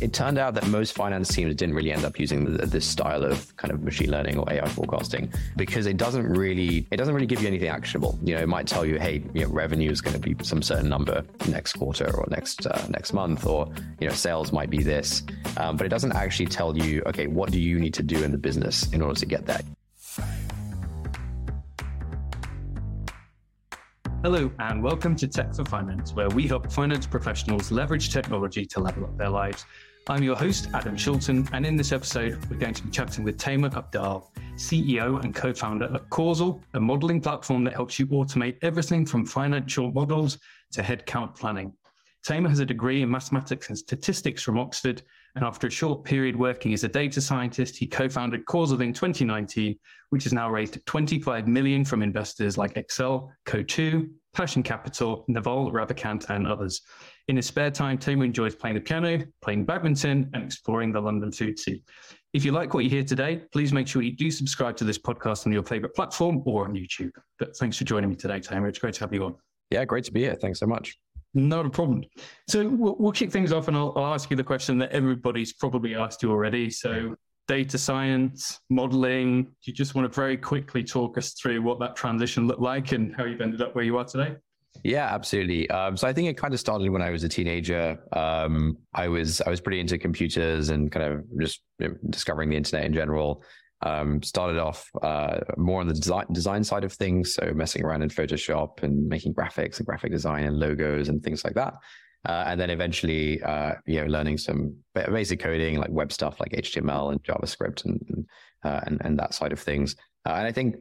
it turned out that most finance teams didn't really end up using this style of kind of machine learning or AI forecasting because it doesn't really it doesn't really give you anything actionable. You know, it might tell you, hey, you know, revenue is going to be some certain number next quarter or next uh, next month, or you know, sales might be this, um, but it doesn't actually tell you, okay, what do you need to do in the business in order to get that. Hello, and welcome to Tech for Finance, where we help finance professionals leverage technology to level up their lives. I'm your host, Adam Shilton, and in this episode, we're going to be chatting with Taimur Abdaal, CEO and co founder of Causal, a modeling platform that helps you automate everything from financial models to headcount planning. Tamer has a degree in mathematics and statistics from Oxford, and after a short period working as a data scientist, he co-founded Causal in 2019, which has now raised 25 million from investors like Accel, Coatue, Passion Capital, Naval, Ravikant, and others. In his spare time, Taimur enjoys playing the piano, playing badminton, and exploring the London food scene. If you like what you hear today, please make sure you do subscribe to this podcast on your favorite platform or on YouTube. But thanks for joining me today, Taimur. It's great to have you on. Yeah, great to be here. Thanks so much. Not a problem. So we'll, we'll kick things off and I'll, I'll, ask you the question that everybody's probably asked you already. So, data science, modeling, do you just want to very quickly talk us through what that transition looked like and how you've ended up where you are today? Yeah, absolutely. Um, so I think it kind of started when I was a teenager. Um, I was I was pretty into computers and kind of just you know, discovering the internet in general. Um, started off uh, more on the design, design side of things, so messing around in Photoshop and making graphics and graphic design and logos and things like that. Uh, and then eventually, uh, you know, learning some basic coding like web stuff like HTML and JavaScript and and, uh, and, and that side of things. Uh, and I think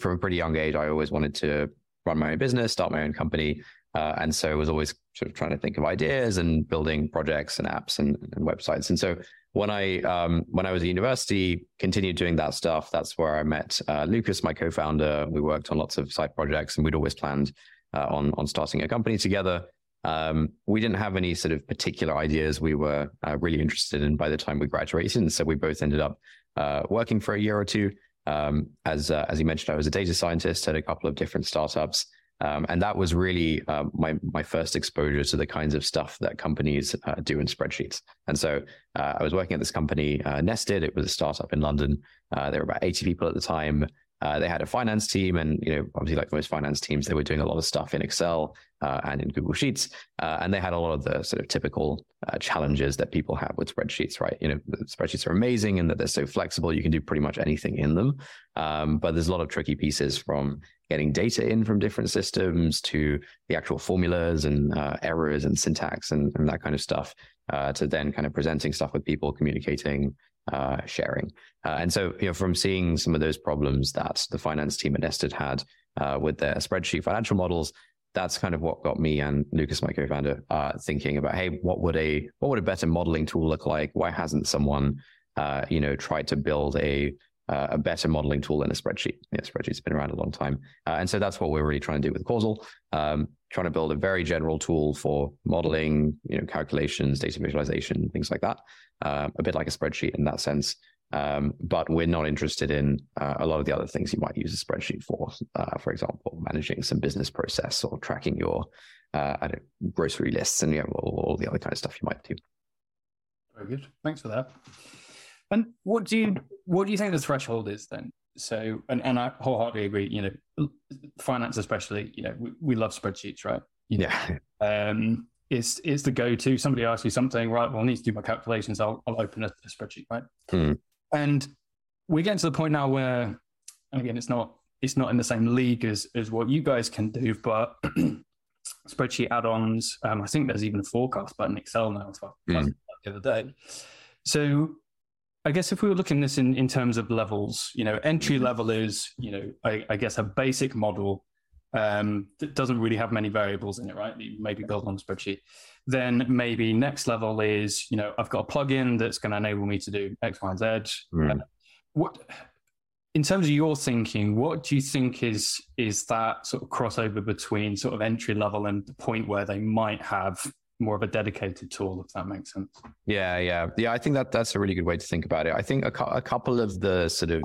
from a pretty young age, I always wanted to run my own business, start my own company. Uh, and so I was always sort of trying to think of ideas and building projects and apps and, and websites. And so when I um, when I was at university, continued doing that stuff. That's where I met uh, Lucas, my co-founder. We worked on lots of side projects, and we'd always planned uh, on on starting a company together. Um, we didn't have any sort of particular ideas we were uh, really interested in by the time we graduated, and so we both ended up uh, working for a year or two. Um, as uh, as you mentioned, I was a data scientist at a couple of different startups. Um, and that was really uh, my my first exposure to the kinds of stuff that companies uh, do in spreadsheets. And so uh, I was working at this company, uh, Nested. It was a startup in London. Uh, there were about 80 people at the time. Uh, they had a finance team, and you know, obviously, like most finance teams, they were doing a lot of stuff in Excel uh, and in Google Sheets, uh, and they had a lot of the sort of typical uh, challenges that people have with spreadsheets. Right? You know, spreadsheets are amazing in that they're so flexible; you can do pretty much anything in them. Um, but there's a lot of tricky pieces from getting data in from different systems to the actual formulas and uh, errors and syntax and, and, that kind of stuff, uh, to then kind of presenting stuff with people, communicating, uh, sharing. Uh, and so, you know, from seeing some of those problems that the finance team at Nested had uh, with their spreadsheet financial models, that's kind of what got me and Lucas, my co-founder, uh, thinking about, hey, what would a what would a better modeling tool look like? Why hasn't someone, uh, you know, tried to build a uh, a better modeling tool than a spreadsheet. Yeah, spreadsheet's been around a long time. Uh, and so that's what we're really trying to do with Causal, um, trying to build a very general tool for modeling, you know, calculations, data visualization, things like that. Uh, a bit like a spreadsheet in that sense. Um, but we're not interested in uh, a lot of the other things you might use a spreadsheet for. Uh, for example, managing some business process or tracking your uh, grocery lists and you know, all, all the other kind of stuff you might do. Very good. Thanks for that. And what do you what do you think the threshold is then? So, and, and I wholeheartedly agree. You know, finance especially. You know, we, we love spreadsheets, right? You know, yeah. Um, it's it's the go to. Somebody asks you something, right? Well, I need to do my calculations. I'll I'll open a, a spreadsheet, right? Mm. And we're getting to the point now where, and again, it's not it's not in the same league as as what you guys can do, but spreadsheet add-ons. Um, I think there's even a forecast button in Excel now. So mm. the other day. So I guess if we were looking this in, in terms of levels, you know, entry mm-hmm. level is, you know, I, I guess a basic model um, that doesn't really have many variables in it, right? You maybe build on a spreadsheet. Then maybe next level is, you know, I've got a plugin that's going to enable me to do X, Y, and Z. Mm. Uh, what, in terms of your thinking, what do you think is is that sort of crossover between sort of entry level and the point where they might have more of a dedicated tool, if that makes sense. Yeah, yeah, yeah. I think that that's a really good way to think about it. I think a, a couple of the sort of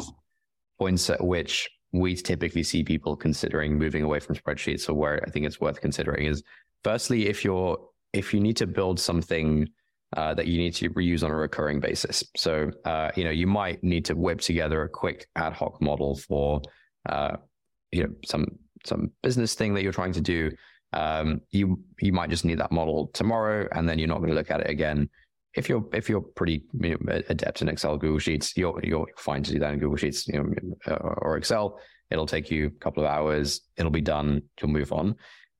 points at which we typically see people considering moving away from spreadsheets, or where I think it's worth considering is, firstly, if you're if you need to build something uh, that you need to reuse on a recurring basis. So, uh, you know, you might need to whip together a quick ad hoc model for, uh, you know, some some business thing that you're trying to do. Um, you you might just need that model tomorrow, and then you're not going to look at it again. If you're if you're pretty you know, adept in Excel, Google Sheets, you're you're fine to do that in Google Sheets, you know, uh, or Excel. It'll take you a couple of hours. It'll be done. You'll move on.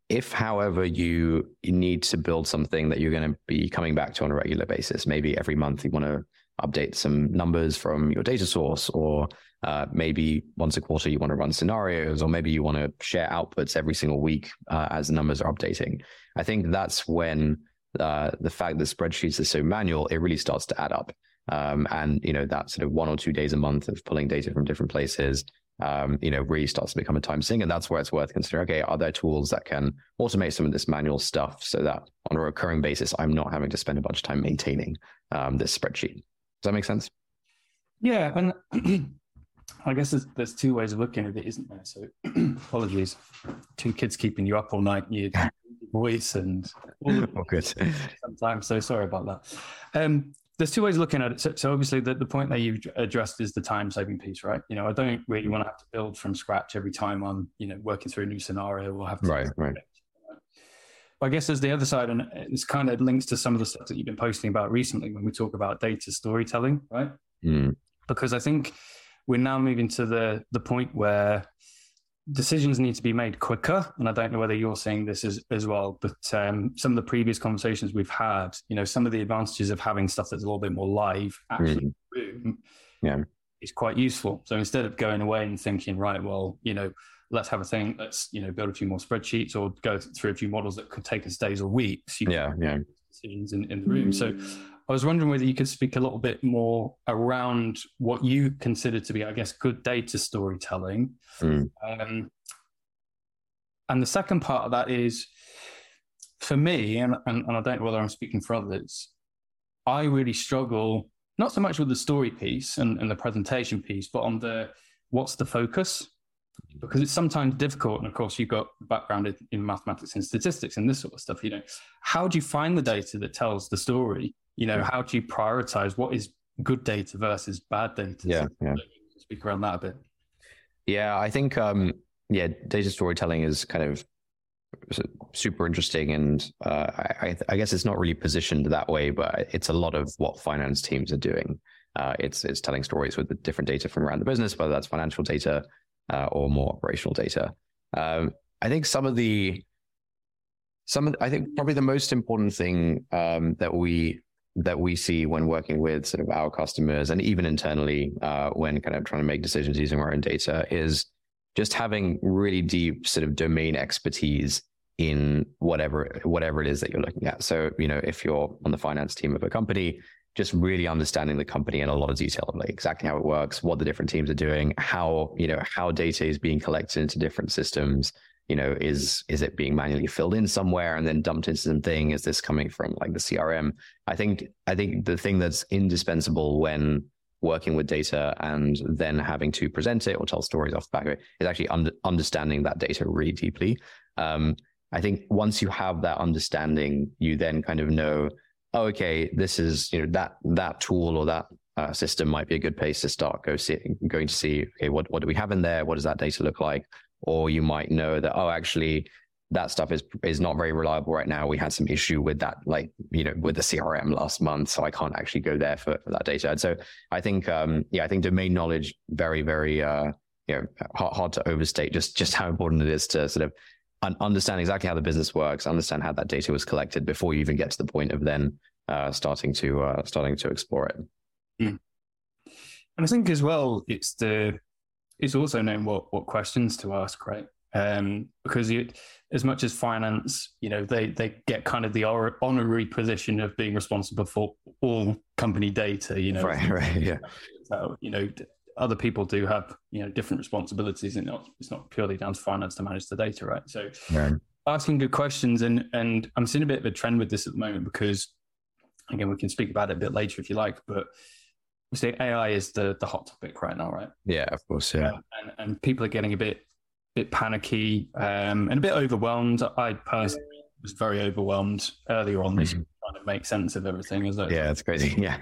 If, however, you, you need to build something that you're going to be coming back to on a regular basis, maybe every month you want to update some numbers from your data source, or uh, maybe once a quarter you want to run scenarios, or maybe you want to share outputs every single week uh, as the numbers are updating. I think that's when uh, the fact that spreadsheets are so manual, it really starts to add up. Um, and you know that sort of one or two days a month of pulling data from different places um, you know, really starts to become a time sink. And that's where it's worth considering, okay, are there tools that can automate some of this manual stuff so that on a recurring basis, I'm not having to spend a bunch of time maintaining um, this spreadsheet? Does that make sense? Yeah. And I guess there's, there's two ways of looking at it, isn't there? So apologies. Two kids keeping you up all night, you voice and all oh, good. sometimes. So sorry about that. Um, there's two ways of looking at it. So, so, obviously, the, the point that you've addressed is the time saving piece, right? You know, I don't really want to have to build from scratch every time I'm, you know, working through a new scenario. We'll have to right, right. I guess there's the other side, and it's kind of links to some of the stuff that you've been posting about recently when we talk about data storytelling, right? Mm. Because I think we're now moving to the the point where decisions need to be made quicker. And I don't know whether you're seeing this as, as well, but um, some of the previous conversations we've had, you know, some of the advantages of having stuff that's a little bit more live actually mm. yeah. is quite useful. So instead of going away and thinking, right, well, you know, let's have a thing, let's, you know, build a few more spreadsheets or go through a few models that could take us days or weeks. You yeah, yeah. Decisions in, in the room. So I was wondering whether you could speak a little bit more around what you consider to be, I guess, good data storytelling. Mm. Um, and the second part of that is for me, and, and, and I don't know whether I'm speaking for others, I really struggle not so much with the story piece and, and the presentation piece, but on the what's the focus because it's sometimes difficult. And of course, you've got background in, in, mathematics and statistics and this sort of stuff. You know, how do you find the data that tells the story? You know, how do you prioritize what is good data versus bad data? Yeah, so yeah. Speak around that a bit. Yeah, I think um, yeah, data storytelling is kind of super interesting, and uh, I, I guess it's not really positioned that way, but it's a lot of what finance teams are doing. Uh, it's it's telling stories with the different data from around the business, whether that's financial data uh, or more operational data. Um, I think some of the some of, I think probably the most important thing um, that we that we see when working with sort of our customers and even internally uh, when kind of trying to make decisions using our own data is just having really deep sort of domain expertise in whatever whatever it is that you're looking at. So you know if you're on the finance team of a company, just really understanding the company in a lot of detail, like exactly how it works, what the different teams are doing, how you know how data is being collected into different systems, you know is is it being manually filled in somewhere and then dumped into something? Is this coming from like the crm i think i think the thing that's indispensable when working with data and then having to present it or tell stories off the back of it is actually under, understanding that data really deeply. Um, i think once you have that understanding you then kind of know oh, okay this is you know that that tool or that uh, system might be a good place to start go see going to see okay what what do we have in there what does that data look like or you might know that oh actually that stuff is is not very reliable right now. We had some issue with that, like you know, with the CRM last month, so I can't actually go there for, for that data. And so I think, um, yeah, I think domain knowledge very, very, uh, you know, hard, hard to overstate just just how important it is to sort of un- understand exactly how the business works, understand how that data was collected before you even get to the point of then uh, starting to uh, starting to explore it. Mm. And I think as well, it's the it's also knowing what what questions to ask, right? Um, because you, as much as finance, you know, they they get kind of the honorary position of being responsible for all company data. You know, right, right, yeah. So you know, other people do have you know different responsibilities, and not, it's not purely down to finance to manage the data, right? So. Asking good questions, and and I'm seeing a bit of a trend with this at the moment because, again, we can speak about it a bit later if you like, but say AI is the the hot topic right now, right? Yeah, of course, yeah. Um, and, and people are getting a bit bit panicky um, and a bit overwhelmed. I personally was very overwhelmed earlier on this, mm-hmm. trying to to make sense of everything. As yeah, it's crazy. Yeah,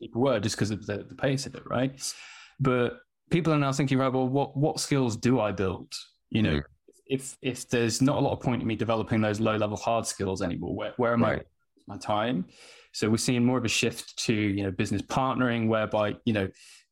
people were just because of the, the pace of it, right? But people are now thinking, right, well, what what skills do I build? You know, mm. if if there's not a lot of point in me developing those low level hard skills anymore, where where am right. I my time? So we're seeing more of a shift to you know business partnering, whereby you know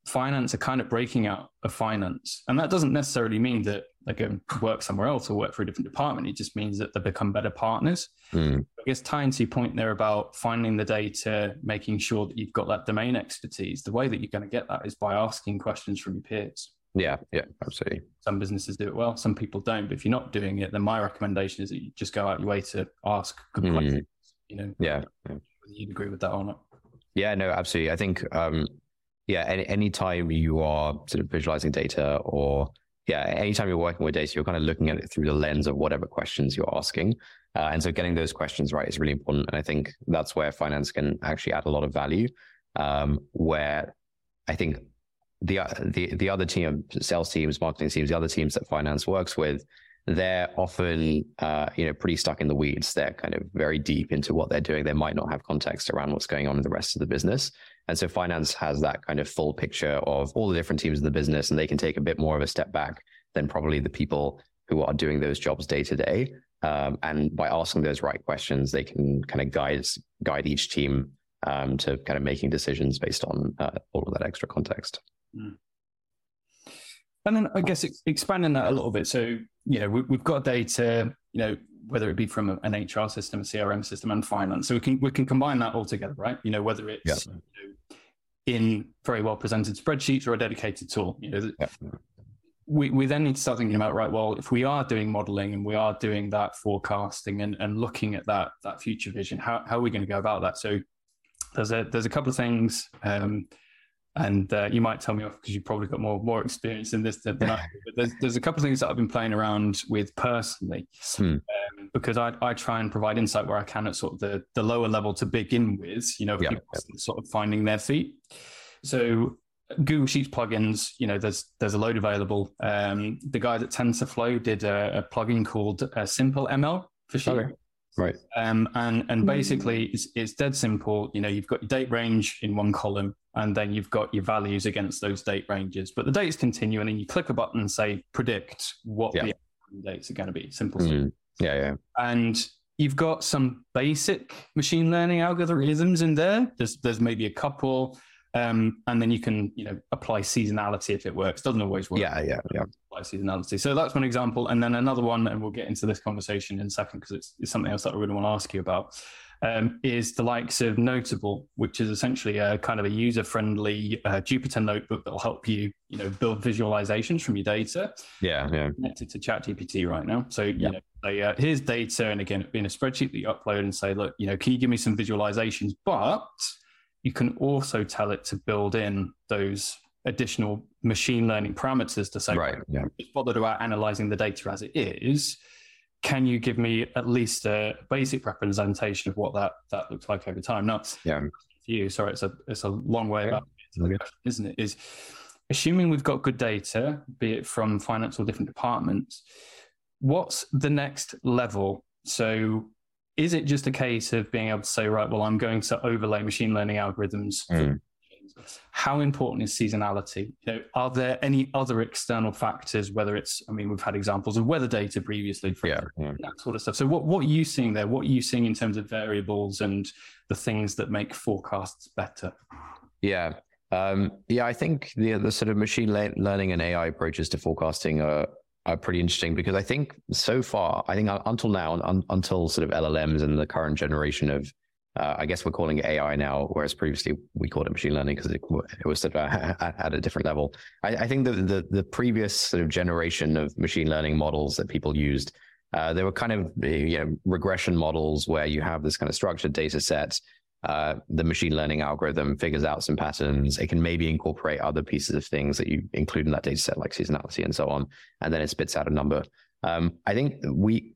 finance are kind of breaking out of finance, and that doesn't necessarily mean that they go work somewhere else or work for a different department. It just means that they become better partners. Mm. I guess tying to your point there about finding the data, making sure that you've got that domain expertise. The way that you're going to get that is by asking questions from your peers. Yeah, yeah, absolutely. Some businesses do it well, some people don't. But if you're not doing it, then my recommendation is that you just go out your way to ask good mm. questions. You know, yeah, yeah. you'd agree with that or not? Yeah, no, absolutely. I think, um, yeah, any time you are sort of visualizing data or yeah, anytime you're working with data, you're kind of looking at it through the lens of whatever questions you're asking. Uh, and so getting those questions right is really important. And I think that's where finance can actually add a lot of value. Um, where I think the the the other team, sales teams, marketing teams, the other teams that finance works with, they're often uh, you know pretty stuck in the weeds. They're kind of very deep into what they're doing. They might not have context around what's going on in the rest of the business. And so finance has that kind of full picture of all the different teams in the business, and they can take a bit more of a step back than probably the people who are doing those jobs day to day. Um, and by asking those right questions, they can kind of guide guide each team um, to kind of making decisions based on uh, all of that extra context. Mm. And then I guess expanding that a little bit. So, you know, we, have got data, you know, whether it be from an HR system, a CRM system, and finance. So we can we can combine that all together, right? You know, whether it's yeah. you know, in very well presented spreadsheets or a dedicated tool. You know, yeah. we we then need to start thinking about right. Well, if we are doing modeling and we are doing that forecasting and, and looking at that that future vision, how how are we going to go about that? So there's a there's a couple of things. Um, and uh, you might tell me off because you've probably got more more experience in this than, I do. But there's there's a couple of things that I've been playing around with personally, hmm. um, because I I try and provide insight where I can at sort of the the lower level to begin with, you know, yeah. sort of finding their feet. So Google Sheets plugins, you know, there's there's a load available. Um, the guys at TensorFlow did a, a plugin called uh, Simple ML for Sheets. Okay. Right. Um, and and hmm. basically, it's, it's dead simple. You know, you've got your date range in one column, and then you've got your values against those date ranges. But the dates continue, and then you click a button and say predict what yeah. the dates are going to be. Simple. Mm. Yeah, yeah. And you've got some basic machine learning algorithms in there. There's there's maybe a couple. Um, and then you can, you know, apply seasonality if it works. Doesn't always work. Yeah, yeah, yeah. Seasonality. So that's one example. And then another one, and we'll get into this conversation in a second because it's, it's, something else that I really want to ask you about, um, is the likes of Noteable, which is essentially a kind of a user-friendly uh, Jupyter notebook that will help you, you know, build visualizations from your data. Yeah, yeah. Connected to ChatGPT right now. So, you know, say, uh, here's data, and again, in a spreadsheet that you upload and say, look, you know, can you give me some visualizations? But you can also tell it to build in those additional machine learning parameters to say, right, yeah. just bothered about analyzing the data as it is. Can you give me at least a basic representation of what that that looks like over time? Now, yeah, for you, sorry, it's a it's a long way about isn't it? Is assuming we've got good data, be it from finance or different departments, what's the next level? So is it just a case of being able to say, right, well, I'm going to overlay machine learning algorithms? Mm. How important is seasonality? You know, are there any other external factors, whether it's, I mean, we've had examples of weather data previously, for yeah, yeah. that sort of stuff. So, what, what are you seeing there? What are you seeing in terms of variables and the things that make forecasts better? Yeah. Um, yeah, I think the the sort of machine learning and AI approaches to forecasting are are pretty interesting because I think so far, I think until now, un, until sort of LLMs and the current generation of, uh, I guess we're calling it AI now, whereas previously we called it machine learning because it, it, was sort of at, at, a different level. I, I think the, the, the previous sort of generation of machine learning models that people used, uh, they were kind of you know regression models where you have this kind of structured data set uh, the machine learning algorithm figures out some patterns. It can maybe incorporate other pieces of things that you include in that data set, like seasonality and so on, and then it spits out a number. Um, I think we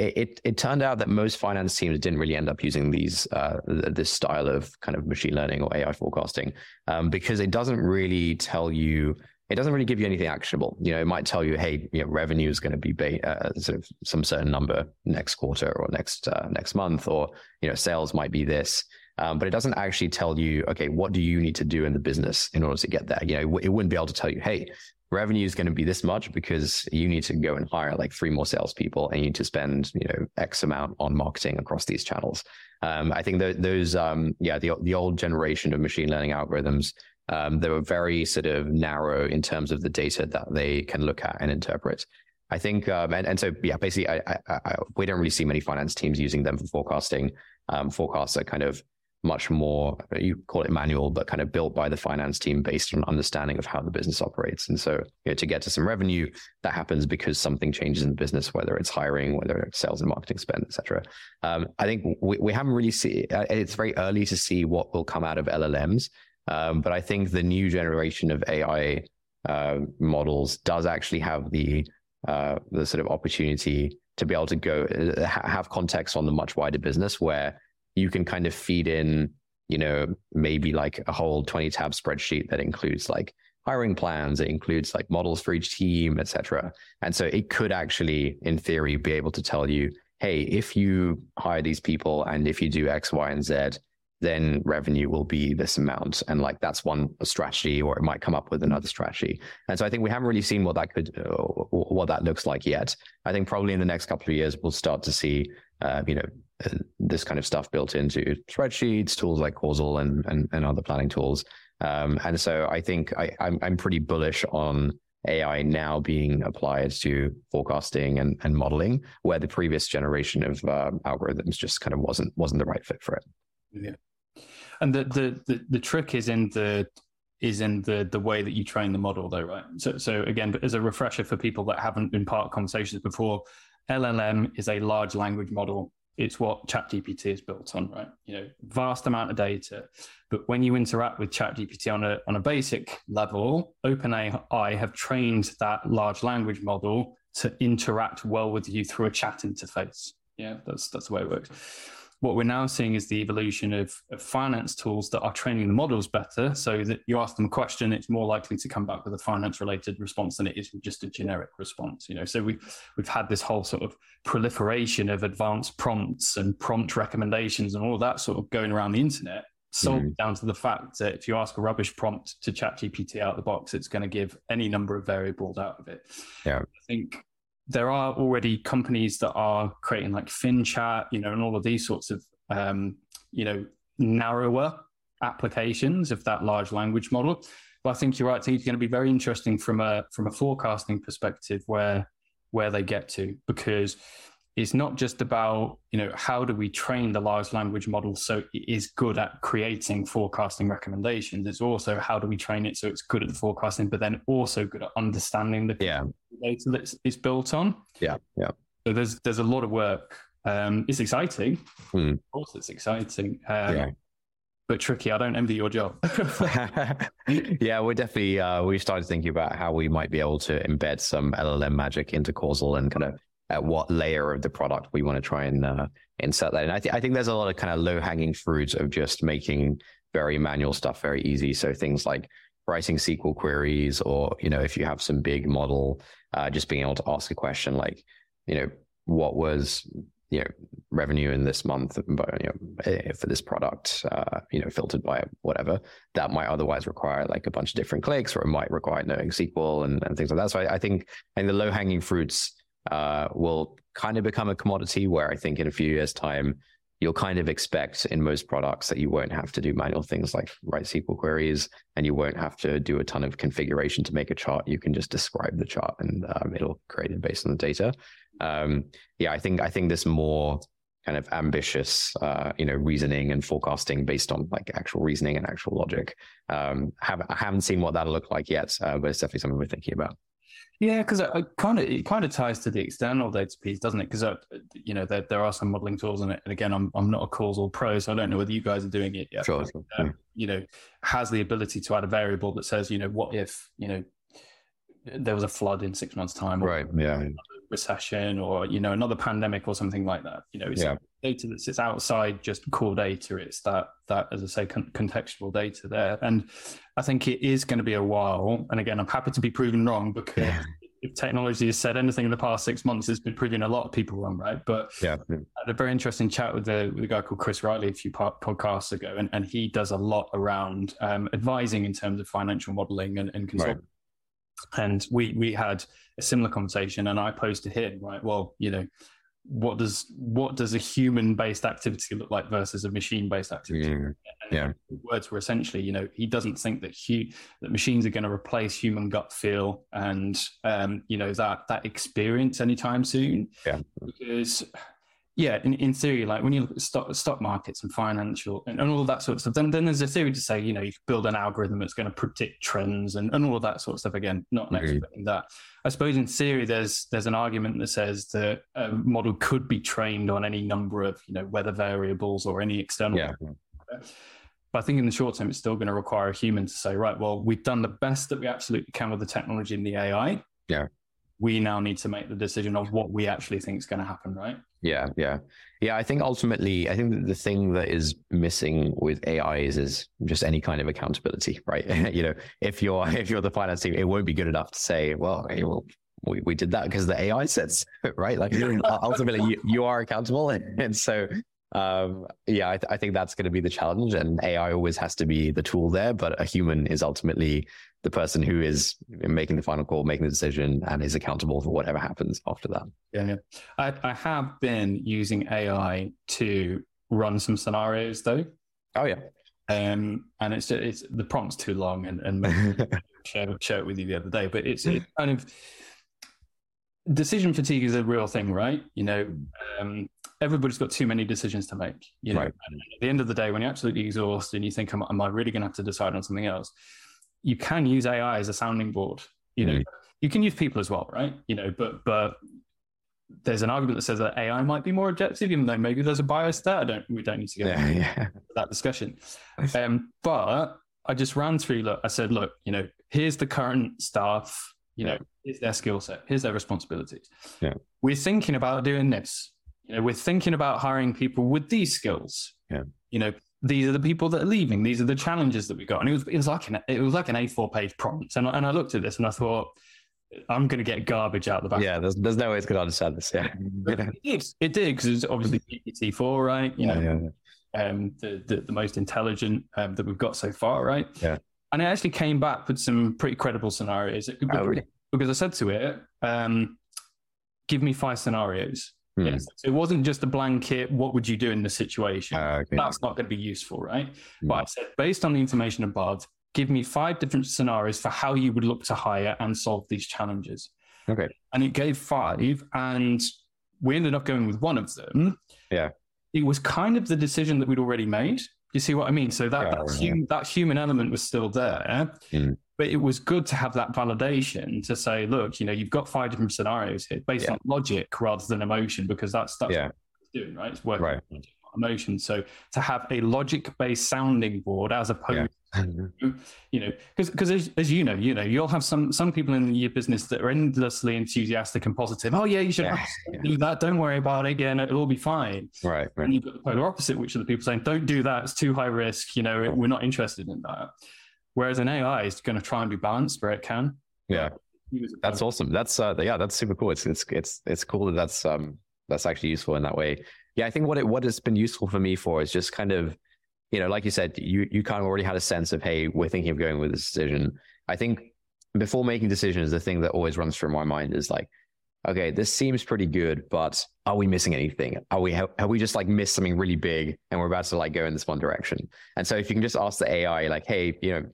it, it turned out that most finance teams didn't really end up using these uh, this style of kind of machine learning or AI forecasting um, because it doesn't really tell you it doesn't really give you anything actionable. You know, it might tell you, hey, you know, revenue is going to be ba- uh, sort of some certain number next quarter or next uh, next month, or you know, sales might be this. Um, but it doesn't actually tell you, okay, what do you need to do in the business in order to get there? You know, it wouldn't be able to tell you, hey, revenue is going to be this much because you need to go and hire like three more salespeople and you need to spend, you know, X amount on marketing across these channels. Um, I think those, um, yeah, the the old generation of machine learning algorithms, um, they were very sort of narrow in terms of the data that they can look at and interpret. I think, um, and, and so yeah, basically, I, I, I, we don't really see many finance teams using them for forecasting. Um, forecasts are kind of much more you call it manual but kind of built by the finance team based on understanding of how the business operates. And so you know, to get to some revenue that happens because something changes in the business whether it's hiring whether it's sales and marketing spend etc um, i think we, we haven't really seen uh, it's very early to see what will come out of llms um, but i think the new generation of ai uh, models does actually have the uh, the sort of opportunity to be able to go uh, have context on the much wider business where you can kind of feed in, you know, maybe like a whole 20 tab spreadsheet that includes like hiring plans, it includes like models for each team, etc. And so it could actually, in theory, be able to tell you, hey, if you hire these people and if you do X, Y, and Z, then revenue will be this amount. And like that's one strategy, or it might come up with another strategy. And so I think we haven't really seen what that could, uh, what that looks like yet. I think probably in the next couple of years, we'll start to see, uh, you know, this kind of stuff built into spreadsheets, tools like Causal and and, and other planning tools. Um, and so I think I, I'm I'm pretty bullish on AI now being applied to forecasting and, and modeling, where the previous generation of uh, algorithms just kind of wasn't wasn't the right fit for it. Yeah, and the, the the the trick is in the is in the the way that you train the model, though, right? So so again, as a refresher for people that haven't been part of conversations before, LLM is a large language model it's what ChatGPT is built on, right? You know, vast amount of data. But when you interact with ChatGPT on a on a basic level, OpenAI have trained that large language model to interact well with you through a chat interface. Yeah, that's that's the way it works what we're now seeing is the evolution of, of, finance tools that are training the models better. So that you ask them a question it's more likely to come back with a finance related response than it is just a generic response you know? So we've we've had this whole sort of proliferation of advanced prompts and prompt recommendations and all that sort of going around the internet solely mm. down to the fact that if you ask a rubbish prompt to chat gpt out of the box it's going to give any number of variables out of it. Yeah. I think there are already companies that are creating like FinChat, you know, and all of these sorts of, um, you know, narrower applications of that large language model. But I think you're right. It's going to be very interesting from a from a forecasting perspective where where they get to because it's not just about you know how do we train the large language model so it is good at creating forecasting recommendations it's also how do we train it so it's good at the forecasting but then also good at understanding the yeah. data that it's built on yeah yeah so there's there's a lot of work um it's exciting hmm. of course it's exciting um, yeah but tricky. I don't envy your job. yeah, we're definitely uh, we started thinking about how we might be able to embed some LLM magic into causal and kind of at what layer of the product we want to try and uh, insert that. And I, th- I think there's a lot of kind of low hanging fruit of just making very manual stuff very easy. So things like writing SQL queries, or you know, if you have some big model, uh, just being able to ask a question like, you know, what was you know revenue in this month you know, eh, for this product uh, you know filtered by whatever that might otherwise require like a bunch of different clicks or it might require knowing sql and, and things like that so I, I think and the low hanging fruits uh, will kind of become a commodity where I think in a few years' time, you'll kind of expect in most products that you won't have to do manual things like write SQL queries and you won't have to do a ton of configuration to make a chart. You can just describe the chart and um, it'll create it based on the data. Um, yeah, I think I think this more kind of ambitious, uh, you know, reasoning and forecasting based on like actual reasoning and actual logic. Um, have, I haven't seen what that'll look like yet, uh, but it's definitely something we're thinking about. Yeah, because it kind of it kind of ties to the external data piece, doesn't it? Because uh, you know there, there are some modeling tools it, and again, I'm I'm not a causal pro, so I don't know whether you guys are doing it yet. Sure. Um, you know, has the ability to add a variable that says, you know, what if you know there was a flood in six months' time, right? Yeah. Recession or you know another pandemic or something like that. You know, it's yeah. data that sits outside just core data. It's that that as I say con- contextual data there, and I think it is going to be a while. And again, I'm happy to be proven wrong because. Yeah. If technology has said anything in the past six months, it's been proving a lot of people wrong, right? But yeah, I had a very interesting chat with, the, with a guy called Chris Riley a few podcasts ago, and, and he does a lot around um, advising in terms of financial modeling and, and consulting. Right and we we had a similar conversation and i posed to him right well you know what does what does a human based activity look like versus a machine based activity? Yeah, yeah. words were essentially you know he doesn't think that hu- that machines are going to replace human gut feel and um you know that that experience anytime soon. Yeah. Because yeah, in, in theory, like when you look at stock, stock markets and financial and, and all that sort of stuff, then, then there's a theory to say, you know, you build an algorithm that's going to predict trends and, and all of that sort of stuff. Again, not an expert in that. I suppose in theory, there's there's an argument that says that a model could be trained on any number of, you know, weather variables or any external. Yeah. But I think in the short term, it's still going to require a human to say, right, well, we've done the best that we absolutely can with the technology and the AI. Yeah we now need to make the decision of what we actually think is going to happen, right? Yeah, yeah, yeah. I think ultimately, I think the thing that is missing with AI is, is just any kind of accountability, right? you know, if you're if you're the finance team, it won't be good enough to say, well, hey, well, we, we did that because the AI says, right? Like ultimately, you, you are accountable, and, and so um, yeah, I, th- I, think that's going to be the challenge, and AI always has to be the tool there, but a human is ultimately the person who is making the final call, making the decision, and is accountable for whatever happens after that. Yeah, yeah. I, I have been using AI to run some scenarios, though. Oh yeah. Um, and it's it's the prompt's too long, and and share share it with you the other day, but it's it kind of decision fatigue is a real thing, right? You know, um, everybody's got too many decisions to make. You know, right. at the end of the day, when you're absolutely exhausted and you think, am, am I really going to have to decide on something else? You can use AI as a sounding board. You know, mm. you can use people as well, right? You know, but but there's an argument that says that AI might be more objective, even though maybe there's a bias there. I don't. We don't need to get yeah, into yeah. that discussion. Um, but I just ran through. Look, I said, look, you know, here's the current staff. You know, here's their skill set. Here's their responsibilities. Yeah. We're thinking about doing this you know, we're thinking about hiring people with these skills. Yeah. You know, these are the people that are leaving. These are the challenges that we got. And it was it was like an it was like an A4 page prompt. And, and I looked at this and I thought, I'm going to get garbage out the back. Yeah, there's there's no way it's going to understand this. Yeah, it did. It did because it's obviously GPT-4, right? You yeah, know, yeah, yeah. Um, the, the, the most intelligent um, that we've got so far, right? Yeah. And it actually came back with some pretty credible scenarios. Oh, really? Because I said to it, um, "Give me five scenarios." Hmm. Yes. So it wasn't just a blanket, what would you do in the situation? Uh, okay. That's not going to be useful, right? Hmm. But I said, based on the information above, give me five different scenarios for how you would look to hire and solve these challenges. Okay. And it gave five, and we ended up going with one of them. Yeah. It was kind of the decision that we'd already made. You see what I mean? So that, that, hum, that human element was still there. Mm but it was good to have that validation to say, look, you know, you've got five different scenarios here based yeah. on logic rather than emotion, because that's that's yeah. what it's doing, right? It's working right. on emotion. So to have a logic-based sounding board as opposed yeah. to, you know, because because as, as, you know, you know, you'll have some some people in your business that are endlessly enthusiastic and positive. Oh yeah, you should do that. Don't worry about it. Again, it'll all be fine. Right. right. And you've got the polar opposite, which are the people saying, "Don't do that. It's too high risk. You know, we're not interested in that." Whereas an AI is going to try and be balanced where it can. Yeah, that's awesome. That's uh, yeah, that's super cool. It's it's it's it's cool that that's um that's actually useful in that way. Yeah, I think what it what has been useful for me for is just kind of, you know, like you said, you you kind of already had a sense of hey, we're thinking of going with this decision. I think before making decisions, the thing that always runs through my mind is like, okay, this seems pretty good, but are we missing anything? Are we have, have, we just like missed something really big and we're about to like go in this one direction? And so if you can just ask the AI, like, hey, you know,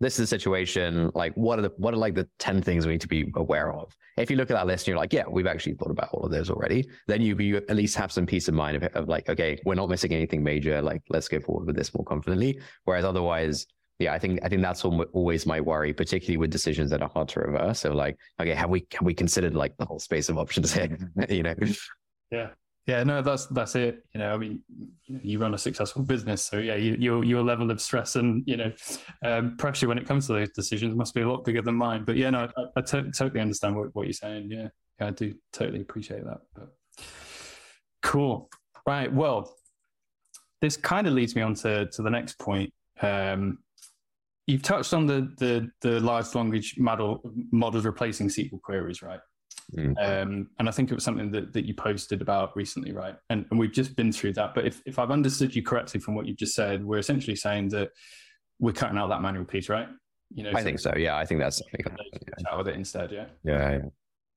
this is the situation. Like, what are the what are like the ten things we need to be aware of? If you look at that list and you're like, yeah, we've actually thought about all of those already, then you you at least have some peace of mind of, of like, okay, we're not missing anything major. Like, let's go forward with this more confidently. Whereas otherwise, yeah, I think I think that's always my worry, particularly with decisions that are hard to reverse. So like, okay, have we have we considered like the whole space of options here? you know? Yeah. Yeah, no, that's that's it. You know, I mean, you, run a successful business, so yeah, you, your your level of stress and you know um, pressure when it comes to those decisions must be a lot bigger than mine. But yeah, no, I, I t- totally understand what, what you're saying. Yeah, I do totally appreciate that. But cool. Right. Well, this kind of leads me on to, to the next point. Um, you've touched on the the the large language model models replacing SQL queries, right? Mm. Um, and I think it was something that, that you posted about recently, right? And, and we've just been through that. But if, if I've understood you correctly from what you've just said, we're essentially saying that we're cutting out that manual piece, right? You know, I so think so. Yeah, I think that's. I think, yeah. with it instead. Yeah. Yeah. Yeah.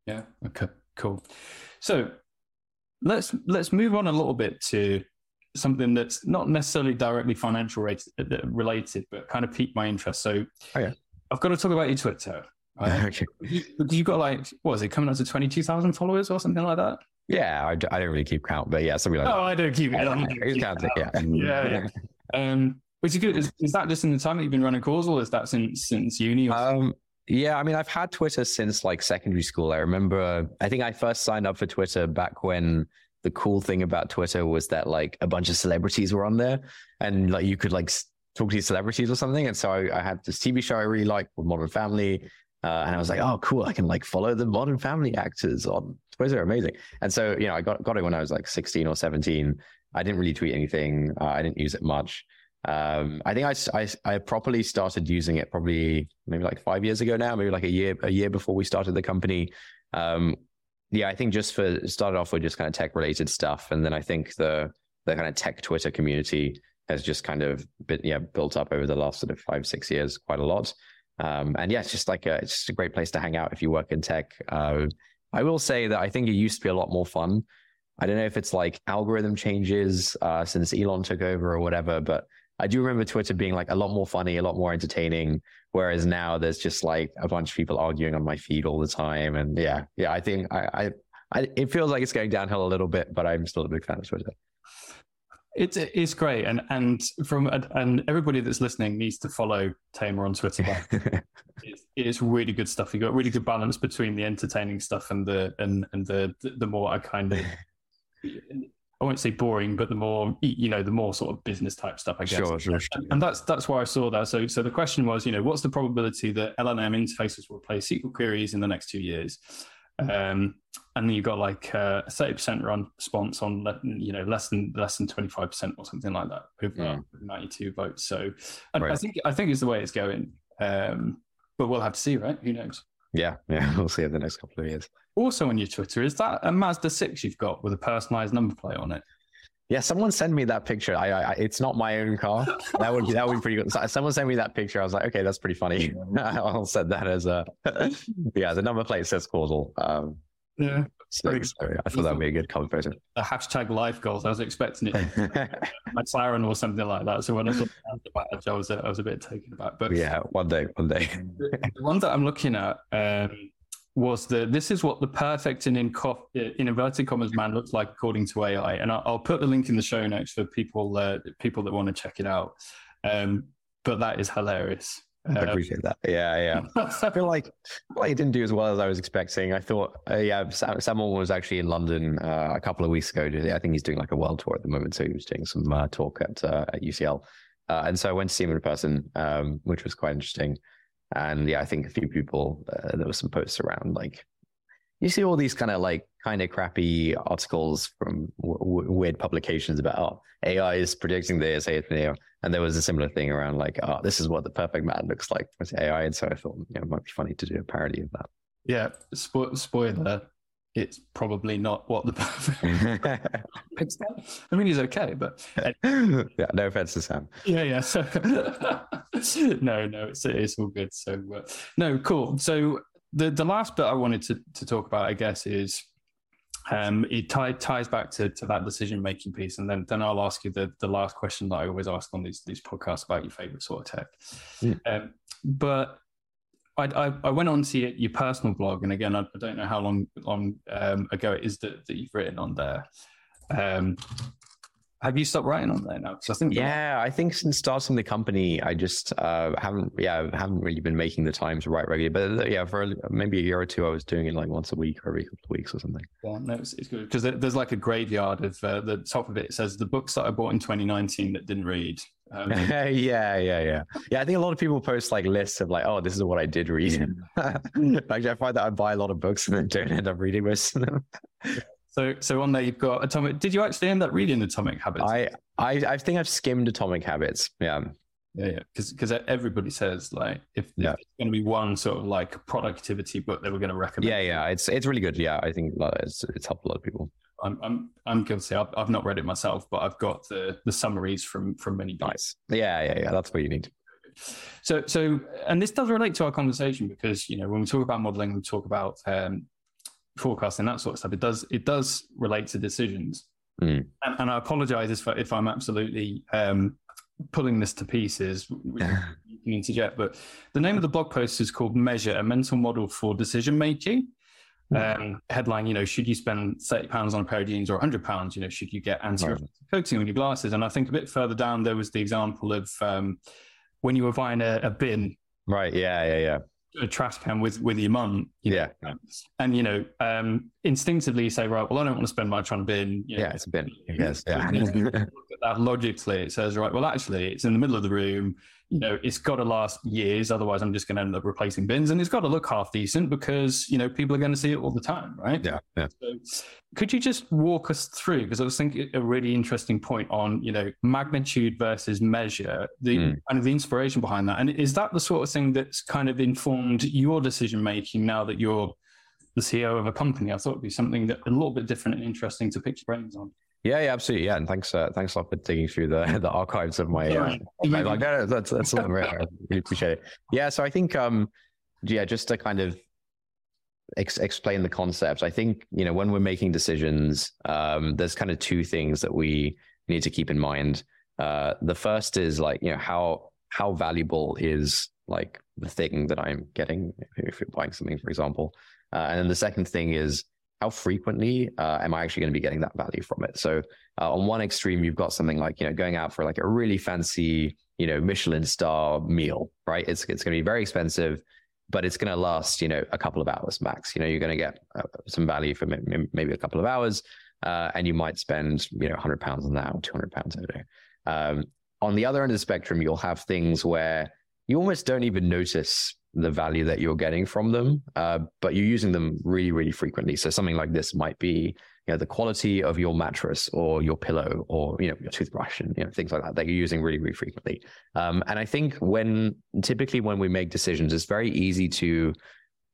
Yeah. Okay. Cool. So let's let's move on a little bit to something that's not necessarily directly financial related, but kind of piqued my interest. So oh, yeah. I've got to talk about your Twitter. Right? okay. You, you got like, what is it, coming up to 22,000 followers or something like that? Yeah, I, I don't really keep count, but yeah, something like oh, that. I don't keep it. Yeah, yeah. yeah, yeah. Um, which is good. Is, is, that just in the time that you've been running Causal? Is that since since uni? um, yeah, I mean, I've had Twitter since like secondary school. I remember, I think I first signed up for Twitter back when the cool thing about Twitter was that like a bunch of celebrities were on there, and like you could like talk to these celebrities or something. And so I, I had this TV show I really liked called Modern Family, uh, and I was like, oh, cool, I can like follow the Modern Family actors on Twitter, amazing. And so you know, I got got it when I was like 16 or 17. I didn't really tweet anything. Uh, I didn't use it much. Um, I think I, I, I properly started using it probably maybe like five years ago now, maybe like a year a year before we started the company. Um, yeah, I think just for started off with just kind of tech related stuff, and then I think the the kind of tech Twitter community has just kind of been yeah built up over the last sort of five six years quite a lot. Um, and yeah, it's just like a, it's just a great place to hang out if you work in tech. Uh, I will say that I think it used to be a lot more fun. I don't know if it's like algorithm changes uh, since Elon took over or whatever, but I do remember Twitter being like a lot more funny, a lot more entertaining. Whereas now there's just like a bunch of people arguing on my feed all the time. And yeah, yeah, I think I, I, I it feels like it's going downhill a little bit, but I'm still a big fan of Twitter. It's it's great, and and from and everybody that's listening needs to follow Taimur on Twitter. it's, it's really good stuff. You got really good balance between the entertaining stuff and the and and the the more I kind of I won't say boring, but the more you know, the more sort of business type stuff, I guess. Sure, sure, sure. And, and that's that's why I saw that. So so the question was, you know, what's the probability that LLM interfaces will replace SQL queries in the next two years? Um, and then you've got like uh, a thirty percent run response on you know less than less than twenty five percent or something like that over yeah. ninety two votes. So right. I think I think it's the way it's going. Um, but we'll have to see, right? Who knows? Yeah, yeah, we'll see in the next couple of years. Also on your Twitter, is that a Mazda six you've got with a personalized number plate on it? Yeah, someone sent me that picture. I, I, it's not my own car. That would be that would be pretty good. So someone sent me that picture. I was like, okay, that's pretty funny. I'll set that as a yeah. The number plate says causal. Um, yeah, so, so I thought that would be a good cover photo. The hashtag life goals. I was expecting it, McLaren or something like that. So when I saw the badge, I was I was a bit taken aback. But yeah, one day, one day. the, the one that I'm looking at. Um, was the this is what the perfect and in, co- in inverted commas man looks like according to AI, and I'll, I'll put the link in the show notes for people uh, people that want to check it out. Um, but that is hilarious. I um, appreciate that. Yeah, yeah. I feel like like it didn't do as well as I was expecting. I thought, uh, yeah, Sam Altman was actually in London uh, a couple of weeks ago. I think he's doing like a world tour at the moment, so he was doing some uh, talk at uh, at UCL, uh, and so I went to see him in person, um, which was quite interesting. And yeah, I think a few people, uh, there were some posts around like, you see all these kind of like kind of crappy articles from w- weird publications about oh, AI is predicting this, AI and there was a similar thing around like, oh, this is what the perfect man looks like with AI. And so I thought, you know, it might be funny to do a parody of that. Yeah, Spo- spoiler, it's probably not what the perfect. I mean, he's okay, but yeah, no offense to Sam. Yeah, yeah. So no, no, it's it's all good. So uh, no, cool. So the the last bit I wanted to to talk about, I guess, is um, it tie, ties back to, to that decision making piece, and then then I'll ask you the the last question that I always ask on these these podcasts about your favorite sort of tech. Mm. Um, but I, I, I, went on to your, your, personal blog, and again, I, I don't know how long long um, ago it is that, that you've written on there. Um, have you stopped writing on there now? I think yeah, I think since starting the company, I just uh, haven't yeah haven't really been making the time to write regularly. But uh, yeah, for maybe a year or two, I was doing it like once a week or every couple of weeks or something. Yeah, no, it's, it's good because there's like a graveyard of uh, the top of it. It says the books that I bought in 2019 that didn't read. Um, yeah, yeah, yeah, yeah. I think a lot of people post like lists of like, oh, this is what I did read. Actually, I find that I buy a lot of books and then don't end up reading most of them. So, so on there you've got Atomic. Did you actually end up reading Atomic Habits? I, I, I think I've skimmed Atomic Habits. Yeah, yeah, yeah. Because because everybody says like if, yeah. if it's going to be one sort of like productivity book they were going to recommend. Yeah, yeah. It's it's really good. Yeah, I think it's it's helped a lot of people. I'm I'm I'm guilty. I've, I've not read it myself, but I've got the the summaries from from many. guys. Nice. Yeah, yeah, yeah. That's what you need. So so and this does relate to our conversation because you know when we talk about modeling, we talk about um, forecasting that sort of stuff. It does it does relate to decisions. Mm. And, and, I apologize if, if I'm absolutely um, pulling this to pieces. you can interject, but the name of the blog post is called "Measure: A Mental Model for Decision Making." Um, headline, you know, should you spend thirty pounds on a pair of jeans or hundred pounds? You know, should you get anti coating on your glasses? And I think a bit further down there was the example of um, when you were buying a, a bin. Right. Yeah. Yeah. Yeah a trash can with with your mum. You yeah. And you know, um, instinctively you say, right, well, I don't want to spend much on a bin. You know, yeah, it's a bin. Yes. Yeah. that logically, it says, right, well, actually, it's in the middle of the room you know, it's got to last years. Otherwise, I'm just going to end up replacing bins, and it's got to look half decent because you know people are going to see it all the time, right? Yeah. yeah. So, could you just walk us through? Because I was thinking a really interesting point on you know magnitude versus measure, the mm. kind of the inspiration behind that, and is that the sort of thing that's kind of informed your decision making now that you're the CEO of a company? I thought it'd be something that a little bit different and interesting to pick your brains on. Yeah, yeah, absolutely. Yeah, and thanks, uh, thanks a lot for digging through the the archives of my. Uh, my like, no, that's that's a rare. I really appreciate it. Yeah, so I think, um, yeah, just to kind of ex- explain the concept, I think you know when we're making decisions, um, there's kind of two things that we need to keep in mind. Uh, the first is like you know how how valuable is like the thing that I'm getting if you're buying something, for example, uh, and then the second thing is how frequently uh, am I actually going to be getting that value from it? So uh, on one extreme, you've got something like you know going out for like a really fancy you know Michelin star meal, right? It's it's going to be very expensive, but it's going to last you know a couple of hours max. You know you're going to get uh, some value for maybe a couple of hours, uh, and you might spend you know 100 pounds on that or 200 pounds a day. Um, on the other end of the spectrum, you'll have things where you almost don't even notice the value that you're getting from them, uh, but you're using them really, really frequently. So something like this might be, you know, the quality of your mattress or your pillow or you know your toothbrush and you know things like that that you're using really, really frequently. Um, and I think when typically when we make decisions, it's very easy to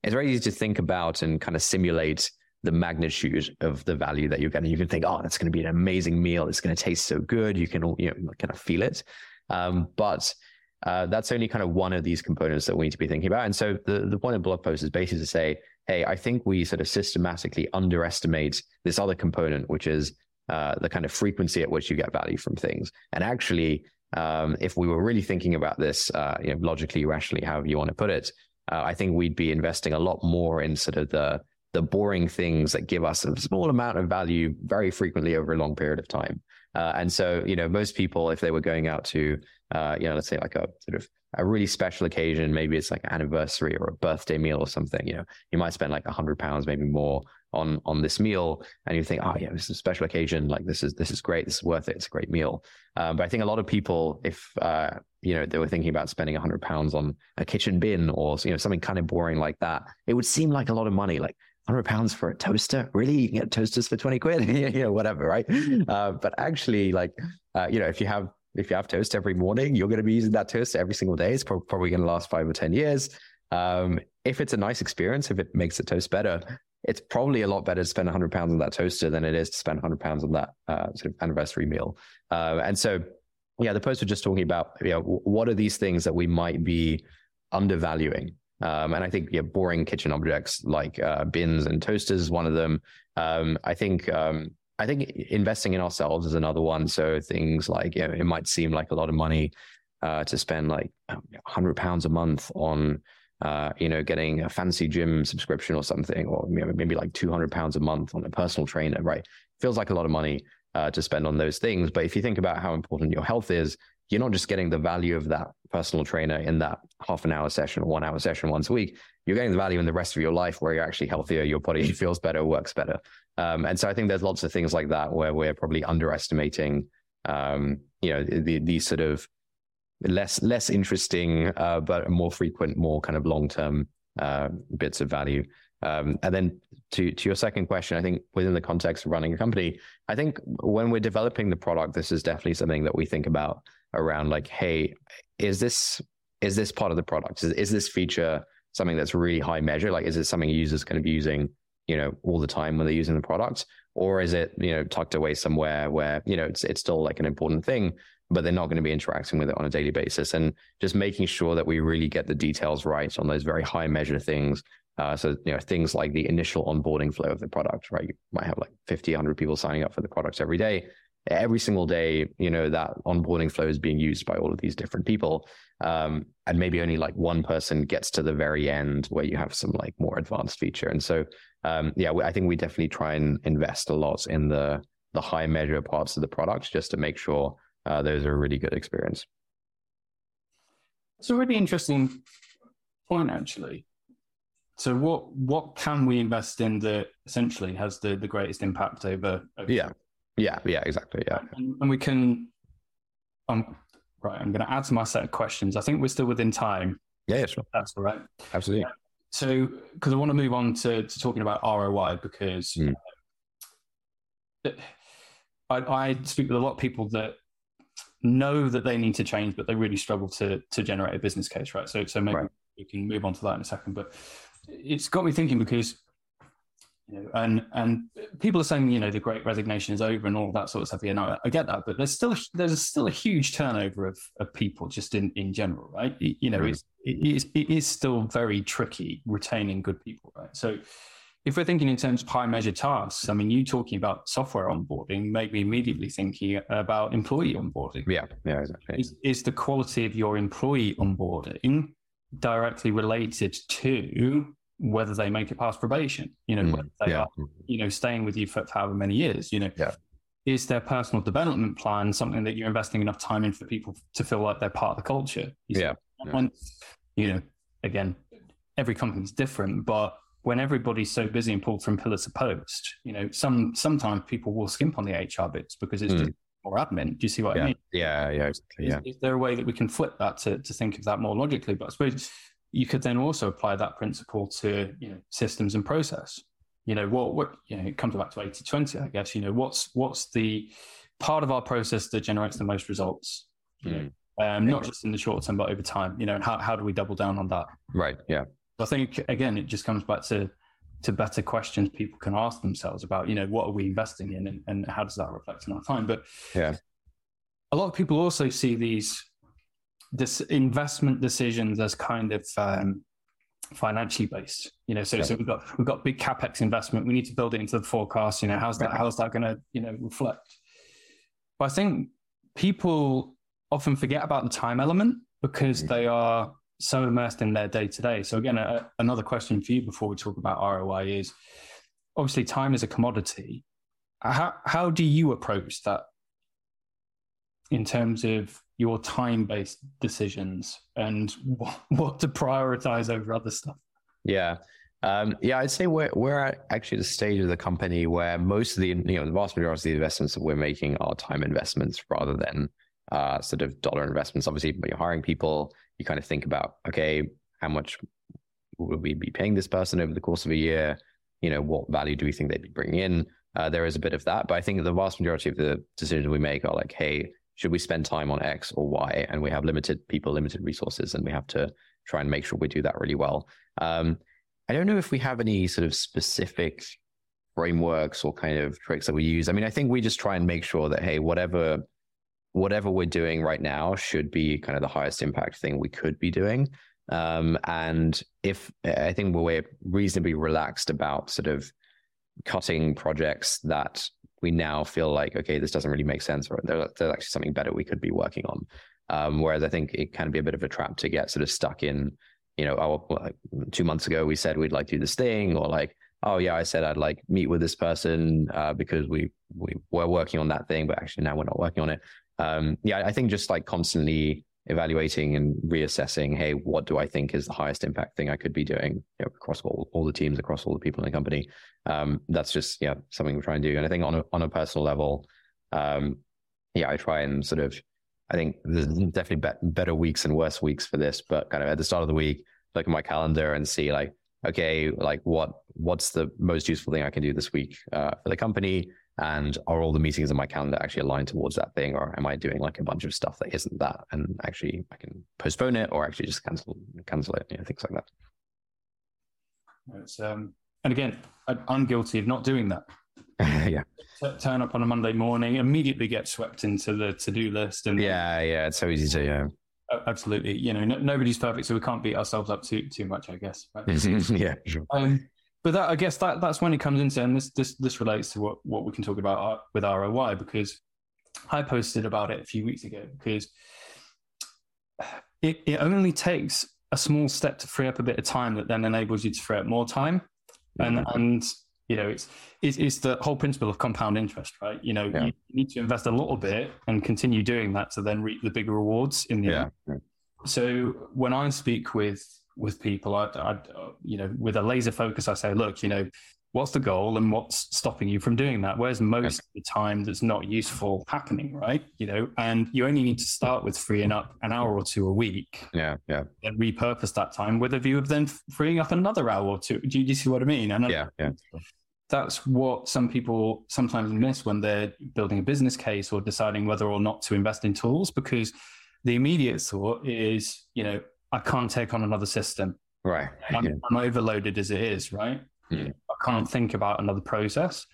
it's very easy to think about and kind of simulate the magnitude of the value that you're getting. You can think, oh, that's going to be an amazing meal. It's going to taste so good. You can you know kind of feel it. Um, but uh, that's only kind of one of these components that we need to be thinking about. And so the, the point of blog post is basically to say, hey, I think we sort of systematically underestimate this other component, which is uh, the kind of frequency at which you get value from things. And actually, um, if we were really thinking about this, uh, you know, logically, rationally, however you want to put it, uh, I think we'd be investing a lot more in sort of the the boring things that give us a small amount of value very frequently over a long period of time. Uh, and so, you know, most people, if they were going out to, uh, you know, let's say like a sort of a really special occasion, maybe it's like an anniversary or a birthday meal or something, you know, you might spend like a hundred pounds, maybe more on on this meal, and you think, oh yeah, this is a special occasion, like this is this is great, this is worth it, it's a great meal. Um, but I think a lot of people, if uh, you know, they were thinking about spending a hundred pounds on a kitchen bin or you know something kind of boring like that, it would seem like a lot of money. Like hundred pounds for a toaster? Really? You can get toasters for 20 quid, you know, whatever, right? Uh, but actually like, uh, you know, if you have, if you have toast every morning, you're going to be using that toast every single day. It's pro- probably going to last five or 10 years. Um, if it's a nice experience, if it makes the toast better, it's probably a lot better to spend 100 pounds on that toaster than it is to spend 100 pounds on that uh, sort of anniversary meal. Uh, and so, yeah, the post was just talking about, you know, what are these things that we might be undervaluing um, and I think yeah, boring kitchen objects like uh, bins and toasters is one of them. Um, I think um, I think investing in ourselves is another one. So things like you know, it might seem like a lot of money uh, to spend like hundred pounds a month on uh, you know getting a fancy gym subscription or something, or maybe like two hundred pounds a month on a personal trainer. Right, feels like a lot of money. uh, to spend on those things. But if you think about how important your health is, you're not just getting the value of that personal trainer in that half an hour session or one hour session once a week. You're getting the value in the rest of your life where you're actually healthier, your body feels better, works better. Um, and so I think there's lots of things like that where we're probably underestimating, um, you know, the, these sort of less less interesting, uh, but more frequent, more kind of long term uh, bits of value. Um, and then to to your second question, I think within the context of running a company, I think when we're developing the product, this is definitely something that we think about around like, hey, is this is this part of the product? Is, is this feature something that's really high measure? Like, is it something users going to be using, you know, all the time when they're using the product, or is it you know tucked away somewhere where you know it's it's still like an important thing, but they're not going to be interacting with it on a daily basis? And just making sure that we really get the details right on those very high measure things uh, so, you know, things like the initial onboarding flow of the product, right? You might have like 50, 100 people signing up for the products every day. Every single day, you know, that onboarding flow is being used by all of these different people. Um, and maybe only like one person gets to the very end where you have some like more advanced feature. And so, um, yeah, I think we definitely try and invest a lot in the, the high measure parts of the product just to make sure uh, those are a really good experience. It's a really interesting point, actually. So what what can we invest in that essentially has the, the greatest impact over, over Yeah. Yeah, yeah, exactly. Yeah. And, and we can um right, I'm gonna add to my set of questions. I think we're still within time. Yeah, yeah sure. That's all right. Absolutely. So because I want to move on to, to talking about ROI because mm. I, I speak with a lot of people that know that they need to change, but they really struggle to to generate a business case, right? So so maybe right. we can move on to that in a second. But it's got me thinking because you know, and and people are saying you know the Great Resignation is over and all that sort of stuff. Yeah, no, I get that, but there's still there's still a huge turnover of, of people just in, in general, right? You know, mm. it's, it is it is still very tricky retaining good people, right? So if we're thinking in terms of high measure tasks, I mean, you talking about software onboarding make me immediately thinking about employee onboarding. Yeah, yeah, exactly. Is, is the quality of your employee onboarding directly related to whether they make it past probation, you know, mm, they yeah. are, you know, staying with you for, for however many years, you know. Yeah. Is their personal development plan something that you're investing enough time in for people to feel like they're part of the culture? You yeah. When, you know, again, every company's different, but when everybody's so busy and pulled from pillar to post, you know, some sometimes people will skimp on the HR bits because it's mm. just more admin. Do you see what yeah. I mean? Yeah, yeah, exactly. Yeah. Is, is, there a way that we can flip that to, to think of that more logically? But I suppose you could then also apply that principle to you know systems and process. You know what what you know it comes back to 80 20 i guess you know what's what's the part of our process that generates the most results? You know hmm. um, not just in the short term but over time you know how, how do we double down on that? Right yeah. I think again it just comes back to to better questions people can ask themselves about you know what are we investing in and, and how does that reflect in our time? But yeah. a lot of people also see these this investment decisions as kind of um, financially based. You know, so yeah. so we've got we've got big capex investment. We need to build it into the forecast. You know, how's that how's that going to you know reflect? But I think people often forget about the time element because mm-hmm. they are so immersed in their day to day. So again, a, another question for you before we talk about ROI is obviously time is a commodity. How how do you approach that in terms of your time based decisions and what, what to prioritize over other stuff? Yeah. Um, yeah, I'd say we're we're at actually the stage of the company where most of the you know the vast majority of the investments that we're making are time investments rather than uh, sort of dollar investments. Obviously, when you're hiring people, you kind of think about okay, how much will we be paying this person over the course of a year? You know, what value do we think they'd be bringing in? Uh, there is a bit of that, but I think the vast majority of the decisions we make are like, hey, should we spend time on X or Y? And we have limited people, limited resources, and we have to try and make sure we do that really well. Um, I don't know if we have any sort of specific frameworks or kind of tricks that we use. I mean, I think we just try and make sure that hey, whatever whatever we're doing right now should be kind of the highest impact thing we could be doing. Um, and if I think we're reasonably relaxed about sort of cutting projects that we now feel like, okay, this doesn't really make sense, or there's, there's actually something better we could be working on. Um, whereas I think it can be a bit of a trap to get sort of stuck in, you know, oh, like two months ago we said we'd like do this thing, or like oh yeah, I said I'd like meet with this person uh, because we we were working on that thing, but actually now we're not working on it. Um, yeah, I think just like constantly evaluating and reassessing, hey, what do I think is the highest impact thing I could be doing you know, across all, all the teams, across all the people in the company. Um, that's just yeah something we try and do. And I think on a on a personal level, um, yeah, I try and sort of I think there's definitely be- better weeks and worse weeks for this, but kind of at the start of the week, look at my calendar and see like, okay, like what what's the most useful thing I can do this week uh, for the company, and are all the meetings in my calendar actually aligned towards that thing, or am I doing like a bunch of stuff that isn't that, and actually I can postpone it or actually just cancel cancel it, you know, things like that. It's, um, and again, I'm guilty of not doing that. yeah. turn up on a Monday morning, immediately get swept into the to do list, and yeah, yeah, it's so easy to yeah. Absolutely, you know, no, nobody's perfect, so we can't beat ourselves up too too much, I guess. Right? yeah, sure. Um, but that, I guess that that's when it comes into, and this this this relates to what what we can talk about uh, with ROI because I posted about it a few weeks ago because it it only takes a small step to free up a bit of time that then enables you to free up more time, and mm-hmm. and you know it's, it's, it's the whole principle of compound interest right you know yeah. you need to invest a little bit and continue doing that to then reap the bigger rewards in the yeah. end so when i speak with with people I, I you know with a laser focus i say look you know what's the goal and what's stopping you from doing that? Where's most of the time that's not useful happening right? You know and you only need to start with freeing up an hour or two a week. Yeah yeah. And repurpose that time with a view of then freeing up another hour or two. Do you, do you see what i mean? And yeah yeah. That's what some people sometimes miss when they're building a business case or deciding whether or not to invest in tools because the immediate thought is, you know, I can't take on another system. Right. I'm, yeah. I'm overloaded as it is, right? Yeah. I can't think about another process.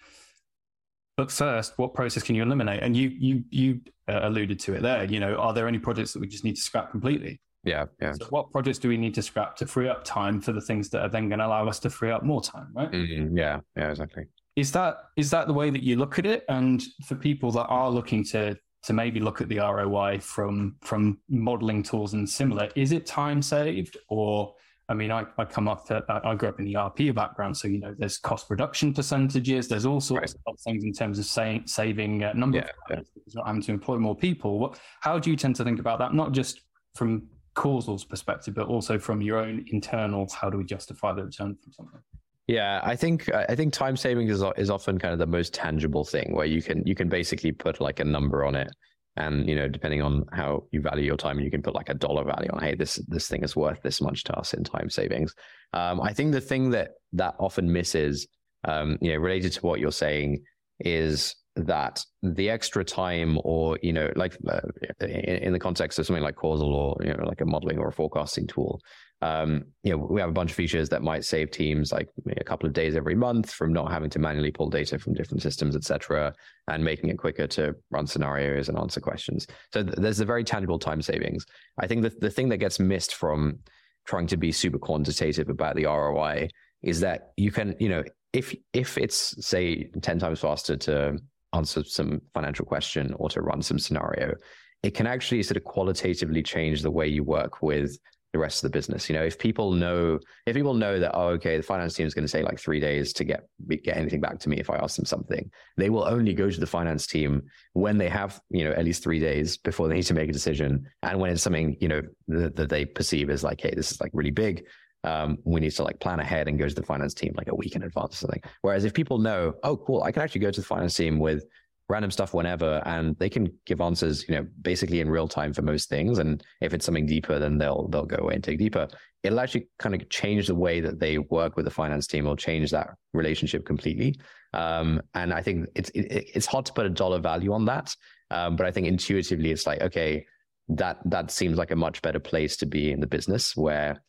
But first, what process can you eliminate? And you you you uh, alluded to it there. You know, are there any projects that we just need to scrap completely? Yeah, yeah. So what projects do we need to scrap to free up time for the things that are then going to allow us to free up more time, right? Mm-hmm. Yeah, yeah, exactly. Is that is that the way that you look at it? And for people that are looking to to maybe look at the ROI from from modeling tools and similar, is it time saved or I mean, I, I come up to, I grew up in the ERP background. So, you know, there's cost reduction percentages. There's all sorts right. of things in terms of say, saving uh, a number yeah, of yeah. not having to employ more people. What, how do you tend to think about that? Not just from Causal's perspective, but also from your own internals. how do we justify the return from something? Yeah, I think I think time savings is is often kind of the most tangible thing where you can you can basically put like a number on it, and you know depending on how you value your time, you can put like a dollar value on. Hey, this this thing is worth this much to us in time savings. Um, I think the thing that that often misses, um, you know, related to what you're saying, is that the extra time or you know like uh, in, in, the context of something like Causal or you know like a modeling or a forecasting tool um, you know we have a bunch of features that might save teams like a couple of days every month from not having to manually pull data from different systems etc and making it quicker to run scenarios and answer questions. So th- there's a very tangible time savings. I think that the thing that gets missed from trying to be super quantitative about the roi is that you can you know if if it's say 10 times faster to answer some financial question or to run some scenario, it can actually sort of qualitatively change the way you work with the rest of the business. You know, if people know, if people know that, oh, okay, the finance team is going to take like three days to get get anything back to me if I ask them something, they will only go to the finance team when they have, you know, at least three days before they need to make a decision, and when it's something, you know, that, that they perceive as like, hey, this is like really big um, we need to like plan ahead and go to the finance team like a week in advance or something. Whereas if people know, oh, cool, I can actually go to the finance team with random stuff whenever and they can give answers, you know, basically in real time for most things. And if it's something deeper, then they'll they'll go away and take deeper. It'll actually kind of change the way that they work with the finance team or change that relationship completely. Um, and I think it's it, it's hard to put a dollar value on that. Um, but I think intuitively it's like, okay, that that seems like a much better place to be in the business where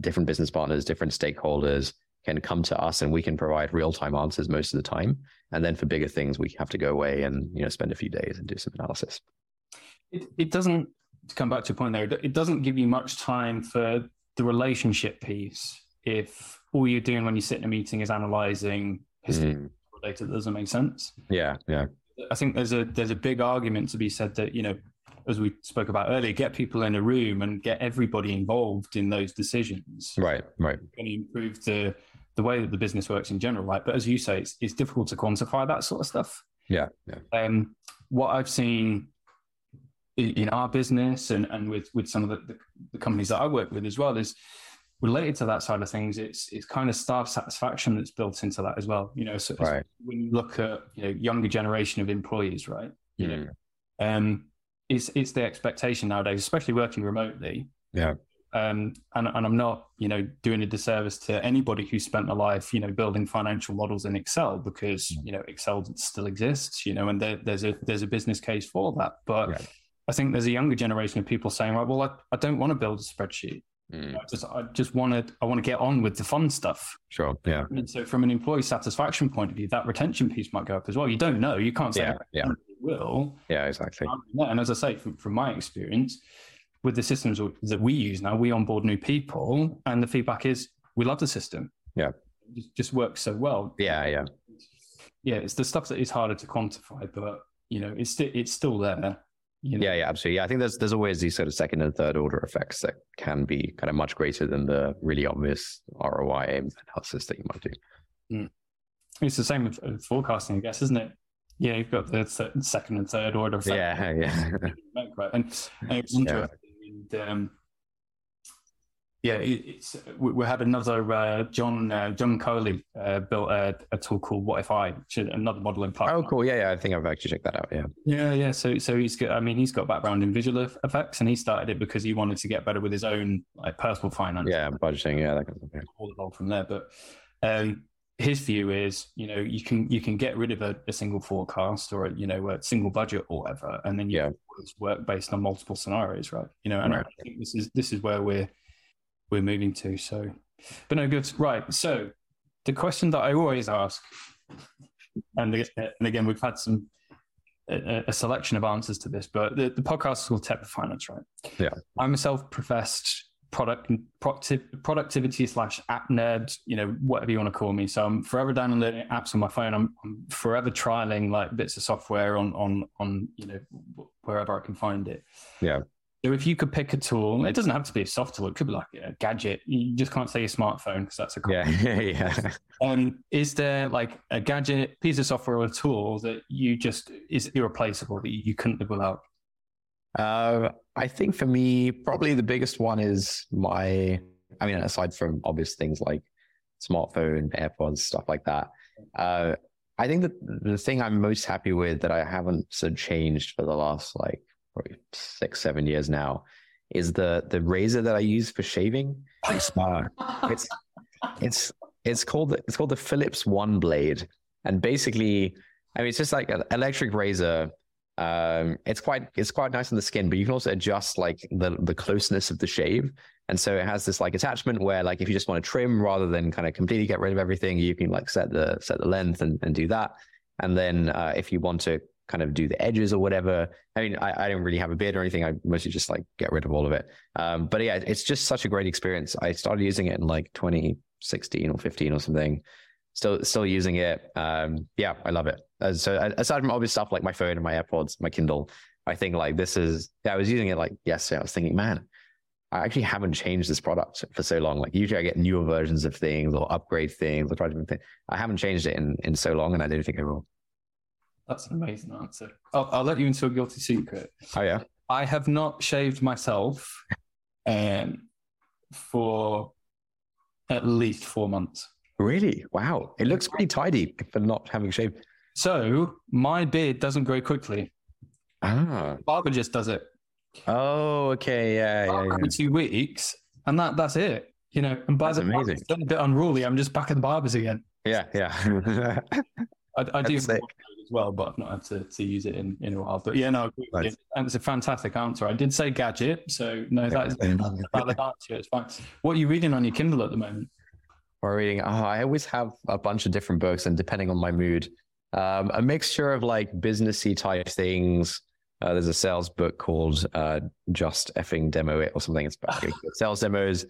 different business partners, different stakeholders can come to us and we can provide real-time answers most of the time. And then for bigger things, we have to go away and you know spend a few days and do some analysis. It, it doesn't to come back to a point there. It doesn't give you much time for the relationship piece if all you're doing when you sit in a meeting is analyzing historical mm. data that doesn't make sense. Yeah, yeah. I think there's a there's a big argument to be said that you know as we spoke about earlier, get people in a room and get everybody involved in those decisions. Right, right. To improve the the way that the business works in general, right? But as you say, it's, it's difficult to quantify that sort of stuff. Yeah. yeah. Um, what I've seen in, in, our business and, and with, with some of the, the, the, companies that I work with as well is related to that side of things. It's it's kind of staff satisfaction that's built into that as well. You know, so right. when you look at you know younger generation of employees, right? You mm. know, um, it's it's the expectation nowadays, especially working remotely. Yeah. Um, and, and I'm not, you know, doing a disservice to anybody who spent a life, you know, building financial models in Excel because, mm. you know, Excel still exists, you know, and there, there's a there's a business case for that. But yeah. I think there's a younger generation of people saying, right, well, I, I don't want to build a spreadsheet. Mm. I just I just want to I want to get on with the fun stuff. Sure. Yeah. And so from an employee satisfaction point of view, that retention piece might go up as well. You don't know. You can't say yeah, yeah. it will. Yeah, exactly. And as I say, from, from my experience, with the systems that we use now, we onboard new people, and the feedback is we love the system. Yeah, it just works so well. Yeah, yeah, yeah. It's the stuff that is harder to quantify, but you know, it's st- it's still there. You know? Yeah, yeah, absolutely. Yeah, I think there's there's always these sort of second and third order effects that can be kind of much greater than the really obvious ROI analysis that you might do. Mm. It's the same with forecasting, I guess, isn't it? Yeah, you've got the second and third order effect. Yeah, yeah. right. And, and it's interesting and um, yeah, it's we, had another uh, John uh, John Coley uh, built a, a, tool called Whatifi, which is another modeling platform. Oh, cool! Yeah, yeah, I think I've actually checked that out. Yeah, yeah, yeah. So, so he's got. I mean, he's got background in visual effects, and he started it because he wanted to get better with his own like personal finance. Yeah, budgeting. Yeah, that kind of thing. All along from there, but um, his view is, you know, you can you can get rid of a, a single forecast or a, you know a single budget or whatever, and then you yeah. work based on multiple scenarios, right? You know, and right. I think this is this is where we're we're moving to. So, but no good. Right. So, the question that I always ask, and and again, we've had some a, a selection of answers to this, but the, the podcast is called Tech Finance, right? Yeah. I'm a self-professed product productivity slash app nerd, you know, whatever you want to call me. So I'm forever downloading apps on my phone. I'm, I'm forever trialing like bits of software on on on you know wherever I can find it. Yeah. So if you could pick a tool, it doesn't have to be a soft tool. It could be like a gadget. You just can't say a smartphone because that's a yeah, yeah. Um, is there like a gadget, piece of software, or a tool that you just is irreplaceable that you couldn't live without? Uh, I think for me, probably the biggest one is my. I mean, aside from obvious things like smartphone, AirPods, stuff like that. Uh, I think that the thing I'm most happy with that I haven't of changed for the last like six, seven years now is the the razor that I use for shaving. Uh, it's it's it's called it's called the Philips OneBlade, and basically, I mean, it's just like an electric razor um, it's quite it's quite nice on the skin, but you can also adjust like the the closeness of the shave. And so it has this like attachment where like if you just want to trim rather than kind of completely get rid of everything, you can like set the set the length and, and do that. And then uh, if you want to kind of do the edges or whatever, I mean, I, I don't really have a beard or anything. I mostly just like get rid of all of it. Um, but yeah, it's just such a great experience. I started using it in like 2016 or 15 or something still still using it. Um, yeah, I love it. So aside from obvious stuff like my phone and my AirPods, my Kindle, I think like this is. I was using it like yesterday. I was thinking, man, I actually haven't changed this product for so long. Like usually I get newer versions of things or upgrade things or try different things. I haven't changed it in in so long, and I don't think I will. That's an amazing answer. I'll, I'll let you into a guilty secret. Oh yeah. I have not shaved myself, um, for at least four months. Really? Wow. It looks pretty tidy for not having shaved. So my beard doesn't grow quickly. Ah. Barber just does it. Oh, okay. Yeah. yeah, yeah. two weeks, and that that's it. You know, and by that's the amazing. Time, a bit unruly. I'm just back at the barbers again. Yeah, yeah. I, I do as well, but I've not had to, to use it in, in a while. But yeah, no, nice. and it's a fantastic answer. I did say gadget, so no, that is a valid answer. It's fine. What are you reading on your Kindle at the moment? or reading. Oh, I always have a bunch of different books, and depending on my mood, um, a mixture of like businessy type things. Uh, there's a sales book called uh, "Just Effing Demo It" or something. It's about sales demos,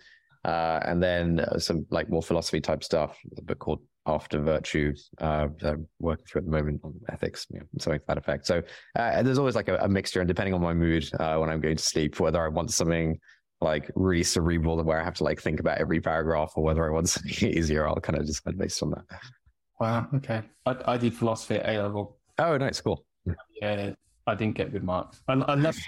uh, and then uh, some like more philosophy type stuff. A book called "After Virtue" uh, I'm working through at the moment on ethics, you know, something to that effect. So uh, there's always like a, a, mixture, and depending on my mood when I'm going to sleep, whether I want something like really cerebral where I have to like think about every paragraph or whether I want something easier. I'll kind of of based on that. Wow. Okay. I, I did philosophy at A level. Oh, nice. Cool. Yeah. I didn't get good marks. I, I loved,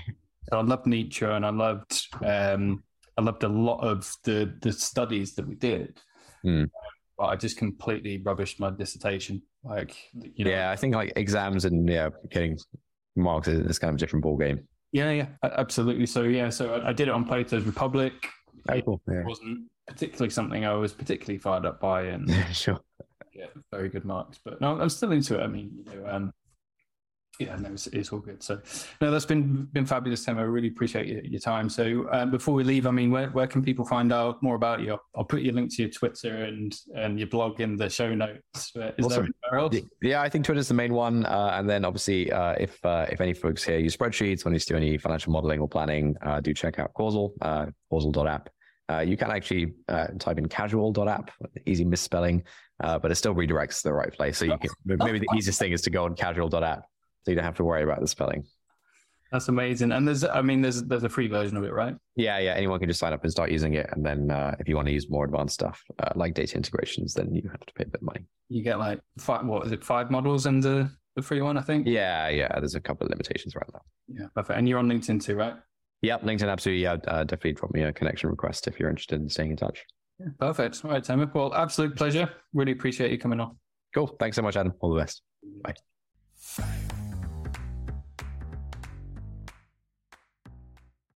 I loved Nietzsche and I loved, um, I loved a lot of the, the studies that we did. Mm. But I just completely rubbished my dissertation. Like, you know, yeah, I think like exams and yeah, getting marks is kind of a different ball game. Yeah, yeah, absolutely. So yeah, so I, I did it on Plato's Republic. Oh, cool. yeah. It wasn't particularly something I was particularly fired up by, and sure, yeah, very good marks. But no, I'm still into it. I mean, you know, um, yeah, no, it's, it's, all good. So, no, that's been been fabulous, Tim. I really appreciate your, your time. So, um, before we leave, I mean, where, where can people find out more about you? I'll put your link to your Twitter and and your blog in the show notes. Is awesome. there else? Yeah, I think Twitter's the main one, uh, and then obviously, uh, if uh, if any folks here use spreadsheets, want to do any financial modeling or planning, uh, do check out Causal, uh, Causal.app. Uh, you can actually uh, type in casual.app, easy misspelling, uh, but it still redirects to the right place. So you can, maybe the easiest thing is to go on casual.app so you don't have to worry about the spelling. That's amazing. And there's, I mean, there's there's a free version of it, right? Yeah, yeah. Anyone can just sign up and start using it, and then uh, if you want to use more advanced stuff uh, like data integrations, then you have to pay a bit of money. You get like five, what is it, five models in the the free one, I think. Yeah, yeah. There's a couple of limitations right that. Yeah, perfect. And you're on LinkedIn too, right? Yep, LinkedIn absolutely. Yeah, uh, definitely drop me a connection request if you're interested in staying in touch. Yeah, perfect. All right, Tim. Well, absolute pleasure. Really appreciate you coming on. Cool. Thanks so much, Adam. All the best. Bye.